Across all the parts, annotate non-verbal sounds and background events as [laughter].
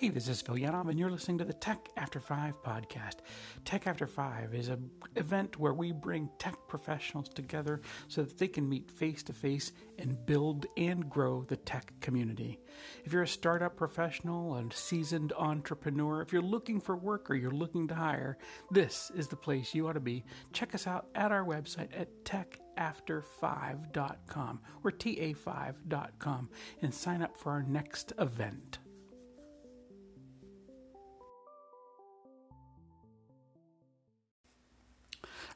Hey, this is Phil Yanov, and you're listening to the Tech After Five podcast. Tech After Five is an event where we bring tech professionals together so that they can meet face to face and build and grow the tech community. If you're a startup professional, a seasoned entrepreneur, if you're looking for work or you're looking to hire, this is the place you ought to be. Check us out at our website at techafter5.com or ta5.com and sign up for our next event.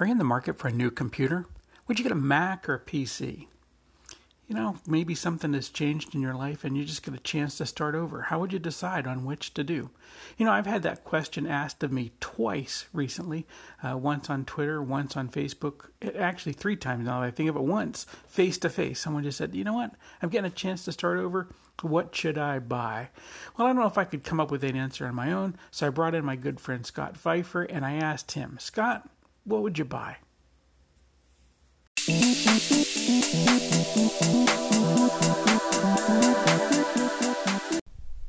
Are you in the market for a new computer? Would you get a Mac or a PC? You know, maybe something has changed in your life and you just get a chance to start over. How would you decide on which to do? You know, I've had that question asked of me twice recently uh, once on Twitter, once on Facebook, actually three times now that I think of it once, face to face. Someone just said, You know what? I'm getting a chance to start over. What should I buy? Well, I don't know if I could come up with an answer on my own, so I brought in my good friend Scott Pfeiffer and I asked him, Scott, what would you buy?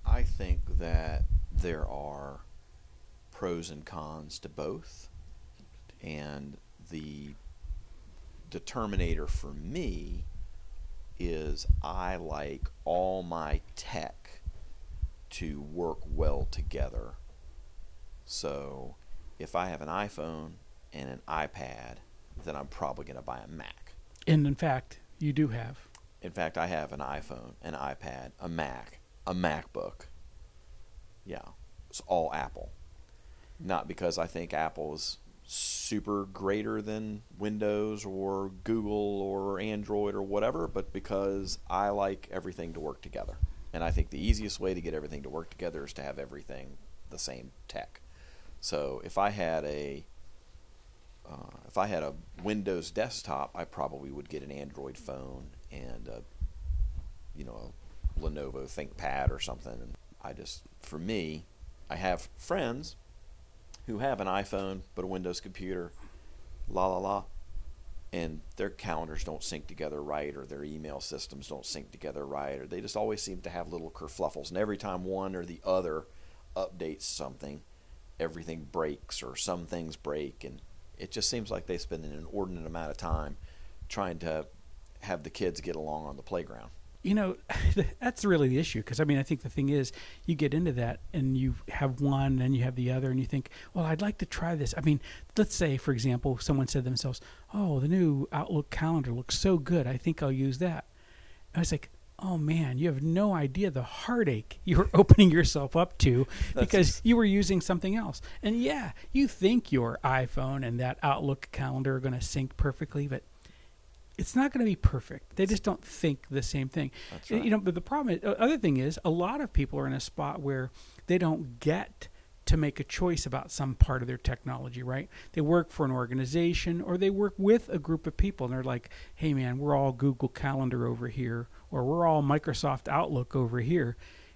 I think that there are pros and cons to both. And the determinator for me is I like all my tech to work well together. So if I have an iPhone and an iPad, then I'm probably going to buy a Mac. And in fact, you do have. In fact, I have an iPhone, an iPad, a Mac, a MacBook. Yeah, it's all Apple. Not because I think Apple is super greater than Windows or Google or Android or whatever, but because I like everything to work together. And I think the easiest way to get everything to work together is to have everything the same tech. So if I had a uh, if I had a Windows desktop, I probably would get an Android phone and a, you know a Lenovo ThinkPad or something. And I just for me, I have friends who have an iPhone but a Windows computer, la la la, and their calendars don't sync together right, or their email systems don't sync together right, or they just always seem to have little kerfluffles. And every time one or the other updates something, everything breaks or some things break, and it just seems like they spend an inordinate amount of time trying to have the kids get along on the playground. You know, [laughs] that's really the issue because I mean, I think the thing is, you get into that and you have one and you have the other, and you think, well, I'd like to try this. I mean, let's say, for example, someone said to themselves, oh, the new Outlook calendar looks so good. I think I'll use that. I was like, oh man, you have no idea the heartache [laughs] you were opening yourself up to because you were using something else. And yeah, you think your iPhone and that Outlook calendar are going to sync perfectly, but it's not going to be perfect. They just don't think the same thing. right. You know, but the problem is, other thing is, a lot of people are in a spot where they don't get to make a choice about some part of their technology, right? They work for an organization or they work with a group of people and they're like, hey man, we're all Google Calendar over here or we're all Microsoft Outlook over here.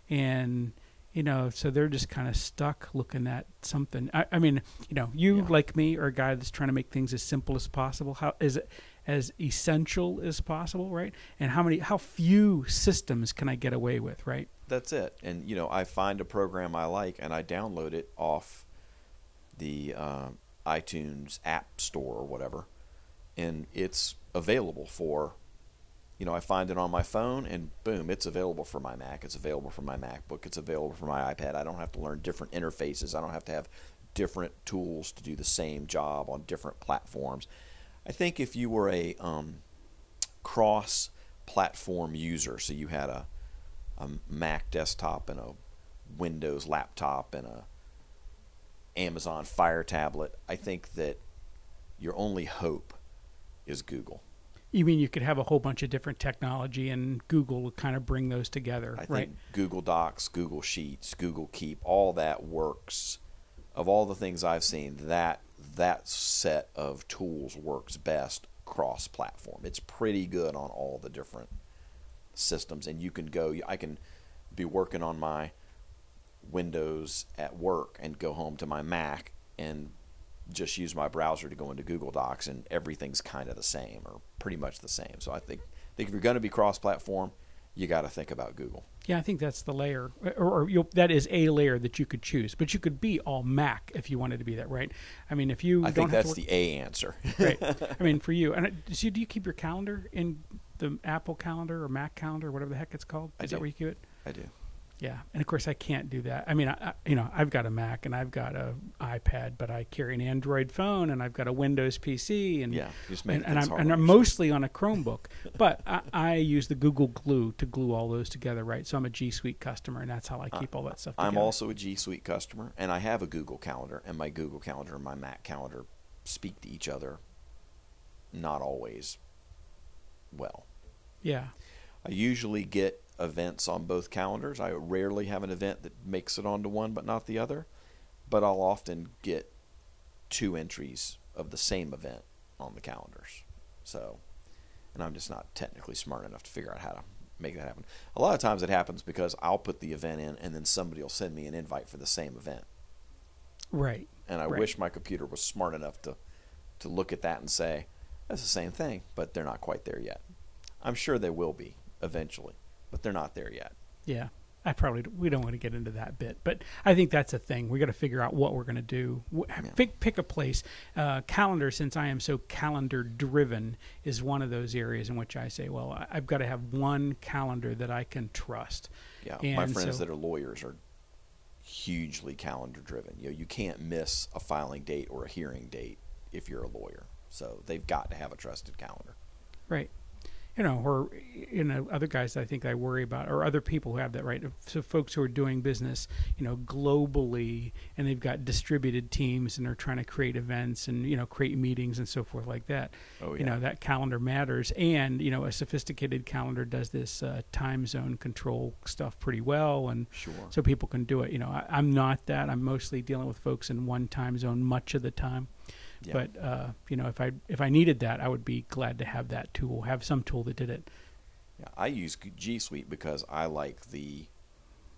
And, you know, so they're just kind of stuck looking at something. I, I mean, you know, you Yeah. like me are a guy that's trying to make things as simple as possible. How is it as essential as possible, right? And how many, how few systems can I get away with, right? That's it. And you know, I find a program I like and I download it off the uh, iTunes App Store or whatever, and it's available for. You know, I find it on my phone, and boom, it's available for my Mac. It's available for my MacBook. It's available for my iPad. I don't have to learn different interfaces. I don't have to have different tools to do the same job on different platforms. I think if you were a um, cross-platform user, so you had a a Mac desktop and a Windows laptop and a Amazon Fire tablet, I think that your only hope is Google. You mean you could have a whole bunch of different technology and Google would kind of bring those together, I think right? Google Docs, Google Sheets, Google Keep, all that works. Of all the things I've seen, that that set of tools works best cross-platform. It's pretty good on all the different systems, and you can go. I can be working on my Windows at work and go home to my Mac and just use my browser to go into Google Docs, and everything's kind of the same or pretty much the same. So I think think if you're going to be cross-platform, you got to think about Google. Yeah, I think that's the layer, or, or you'll, that is a layer that you could choose. But you could be all Mac if you wanted to be that, right? I mean, if you I don't think have that's to work, the A answer. right. [laughs] I mean, for you, and so do you keep your calendar in the Apple calendar or Mac calendar, or whatever the heck it's called? Is that do. where you keep it? I do. Yeah, and of course I can't do that. I mean, I, I, you know, I've got a Mac and I've got a iPad, but I carry an Android phone and I've got a Windows PC, and Yeah, just make and, and I'm and I'm mostly on a Chromebook. but I, I use the Google Glue to glue all those together, right? So I'm a G Suite customer, and that's how I keep all that stuff. I'm also a G Suite customer, and I have a Google Calendar, and my Google Calendar and my Mac Calendar speak to each other. Not always well. yeah, I usually get events on both calendars. I rarely have an event that makes it onto one but not the other, but I'll often get two entries of the same event on the calendars. So, and I'm just not technically smart enough to figure out how to make that happen. A lot of times it happens because I'll put the event in and then somebody will send me an invite for the same event. right. And I Right. wish my computer was smart enough to to look at that and say, that's the same thing, but they're not quite there yet. I'm sure they will be eventually, but they're not there yet. Yeah, I probably we don't want to get into that bit, but I think that's a thing. We got to figure out what we're going to do. Pick pick a place. Uh, calendar, since I am so calendar driven, is one of those areas in which I say, well, I've got to have one calendar that I can trust. Yeah, my friends so- that are lawyers are hugely calendar driven. You know, you can't miss a filing date or a hearing date if you're a lawyer. So they've got to have a trusted calendar. Right. You know, or you know, other guys I think I worry about, or other people who have that right. So folks who are doing business, you know, globally, and they've got distributed teams, and they're trying to create events and you know create meetings and so forth like that. Oh, yeah. You know, that calendar matters, and you know, a sophisticated calendar does this uh, time zone control stuff pretty well, and Sure. so people can do it. You know, I, I'm not that. I'm mostly dealing with folks in one time zone much of the time. Yeah. But uh, you know, if I if I needed that, I would be glad to have that tool, have some tool that did it. Yeah, I use G Suite because I like the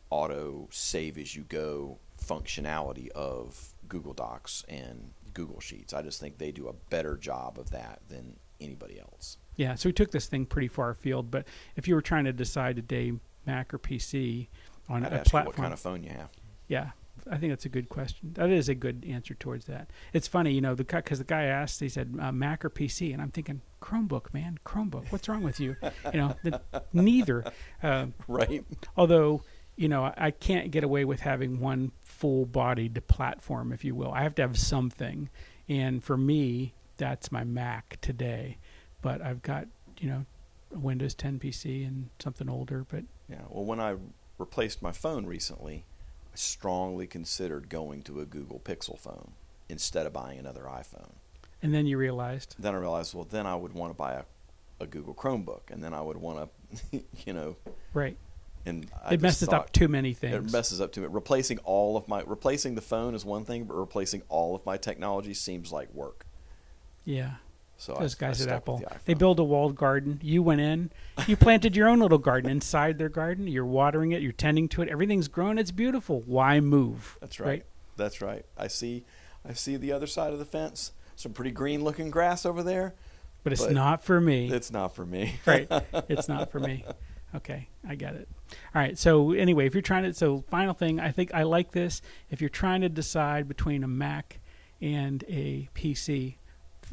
auto save as you go functionality of Google Docs and Google Sheets. I just think they do a better job of that than anybody else. Yeah. So we took this thing pretty far afield. But if you were trying to decide today, Mac or PC on I'd a platform, what kind of phone you have. yeah, I think that's a good question. That is a good answer towards that. It's funny, you know, the because the guy asked, he said uh, Mac or PC, and I'm thinking Chromebook, man, Chromebook. What's wrong with you? you know, the, neither. Uh, Right? although you know I, I can't get away with having one full-bodied platform if you will i have to have something and for me that's my mac today but i've got you know a windows 10 pc and something older but Yeah. Well, when I replaced my phone recently, strongly considered going to a Google Pixel phone instead of buying another iPhone. and then you realized Then I realized, well, then I would want to buy a, a Google Chromebook, and then I would want to, [laughs] you know, right and I it messes up too many things. It messes up too much. Replacing all of my replacing the phone is one thing, but replacing all of my technology seems like work. yeah So those I guys at apple the they build a walled garden you went in you planted your own little garden inside their garden you're watering it you're tending to it everything's grown it's beautiful why move That's right. That's right. I see. I see the other side of the fence. Some pretty green looking grass over there. but it's But not for me It's not for me. [laughs] right. [laughs] It's not for me. Okay, I get it. All right. So anyway, if you're trying to, so final thing, I think I like this. If you're trying to decide between a Mac and a PC,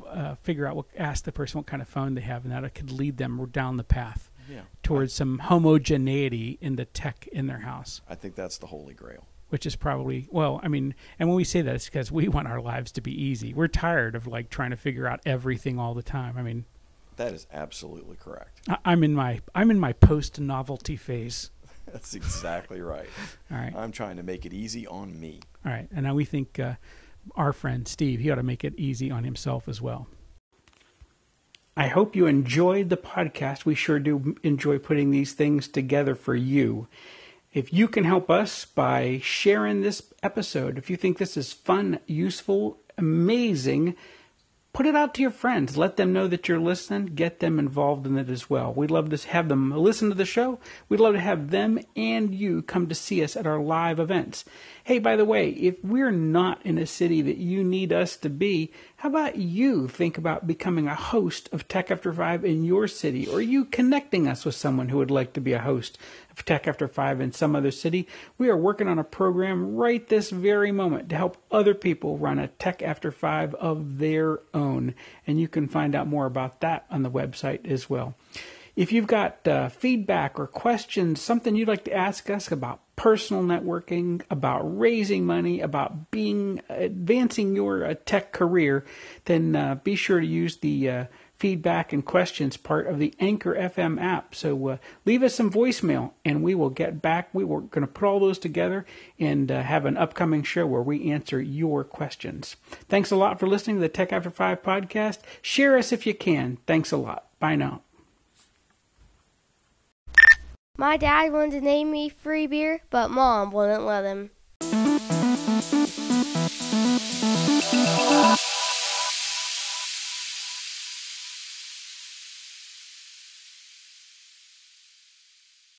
uh, figure out what, ask the person what kind of phone they have, and that could lead them down the path yeah. towards some homogeneity in the tech in their house, I think that's the holy grail. which is probably well. I mean, and when we say that, it's because we want our lives to be easy. We're tired of like trying to figure out everything all the time. I mean, That is absolutely correct. I, I'm in my I'm in my post novelty phase. [laughs] That's exactly right. All right. I'm trying to make it easy on me. All right. And now we think uh, our friend Steve, he ought to make it easy on himself as well. I hope you enjoyed the podcast. We sure do enjoy putting these things together for you. If you can help us by sharing this episode, if you think this is fun, useful, amazing, put it out to your friends. Let them know that you're listening. Get them involved in it as well. We'd love to have them listen to the show. We'd love to have them and you come to see us at our live events. Hey, by the way, if we're not in a city that you need us to be, how about you think about becoming a host of Tech After Five in your city, or you connecting us with someone who would like to be a host of Tech After Five in some other city? We are working on a program right this very moment to help other people run a Tech After Five of their own, and you can find out more about that on the website as well. If you've got uh, feedback or questions, something you'd like to ask us about personal networking, about raising money, about being advancing your uh, tech career, then uh, be sure to use the uh, feedback and questions part of the Anchor FM app. So uh, leave us some voicemail and we will get back. We were going to put all those together and uh, have an upcoming show where we answer your questions. Thanks a lot for listening to the Tech After Five podcast. Share us if you can. Thanks a lot. Bye now. My dad wanted to name me Free Beer, but mom wouldn't let him.